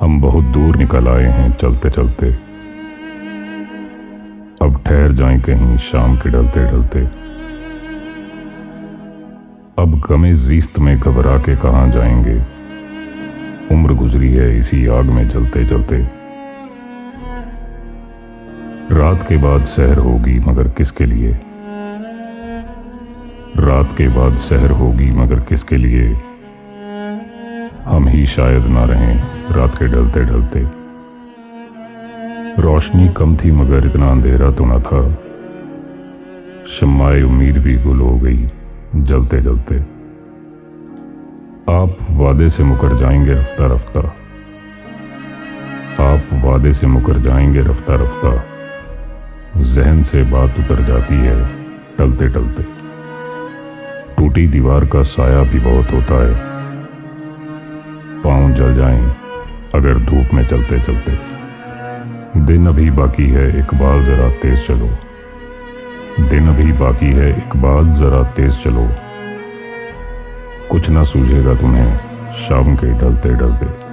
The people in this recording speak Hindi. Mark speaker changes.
Speaker 1: हम बहुत दूर निकल आए हैं चलते चलते। अब ठहर जाएँ कहीं शाम के ढलते ढलते। अब गमे जीस्त में घबरा के कहाँ जाएँगे? उम्र गुजरी है इसी आग में जलते जलते। रात के बाद शहर होगी मगर किसके लिए? रात के बाद शहर होगी मगर किसके लिए? हम ही शायद ना रहें, रात के ढलते ढलते। रोशनी कम थी मगर इतना अंधेरा तो ना था। शम्माए उम्मीद भी गुल हो गई, जलते जलते। आप वादे से मुकर जाएँगे रफ्ता रफ्ता। आप वादे से मुकर जाएँगे रफ्ता रफ्ता। जहन से बात उतर जाती है, टलते टलते। टूटी दीवार का साया भी बहुत होता है। जल जाएँ, अगर धूप में चलते चलते। दिन अभी बाकी है इकबाल जरा तेज चलो। दिन अभी बाकी है इकबाल जरा तेज चलो। कुछ ना सूझेगा तुम्हें, शाम के डलते ढलते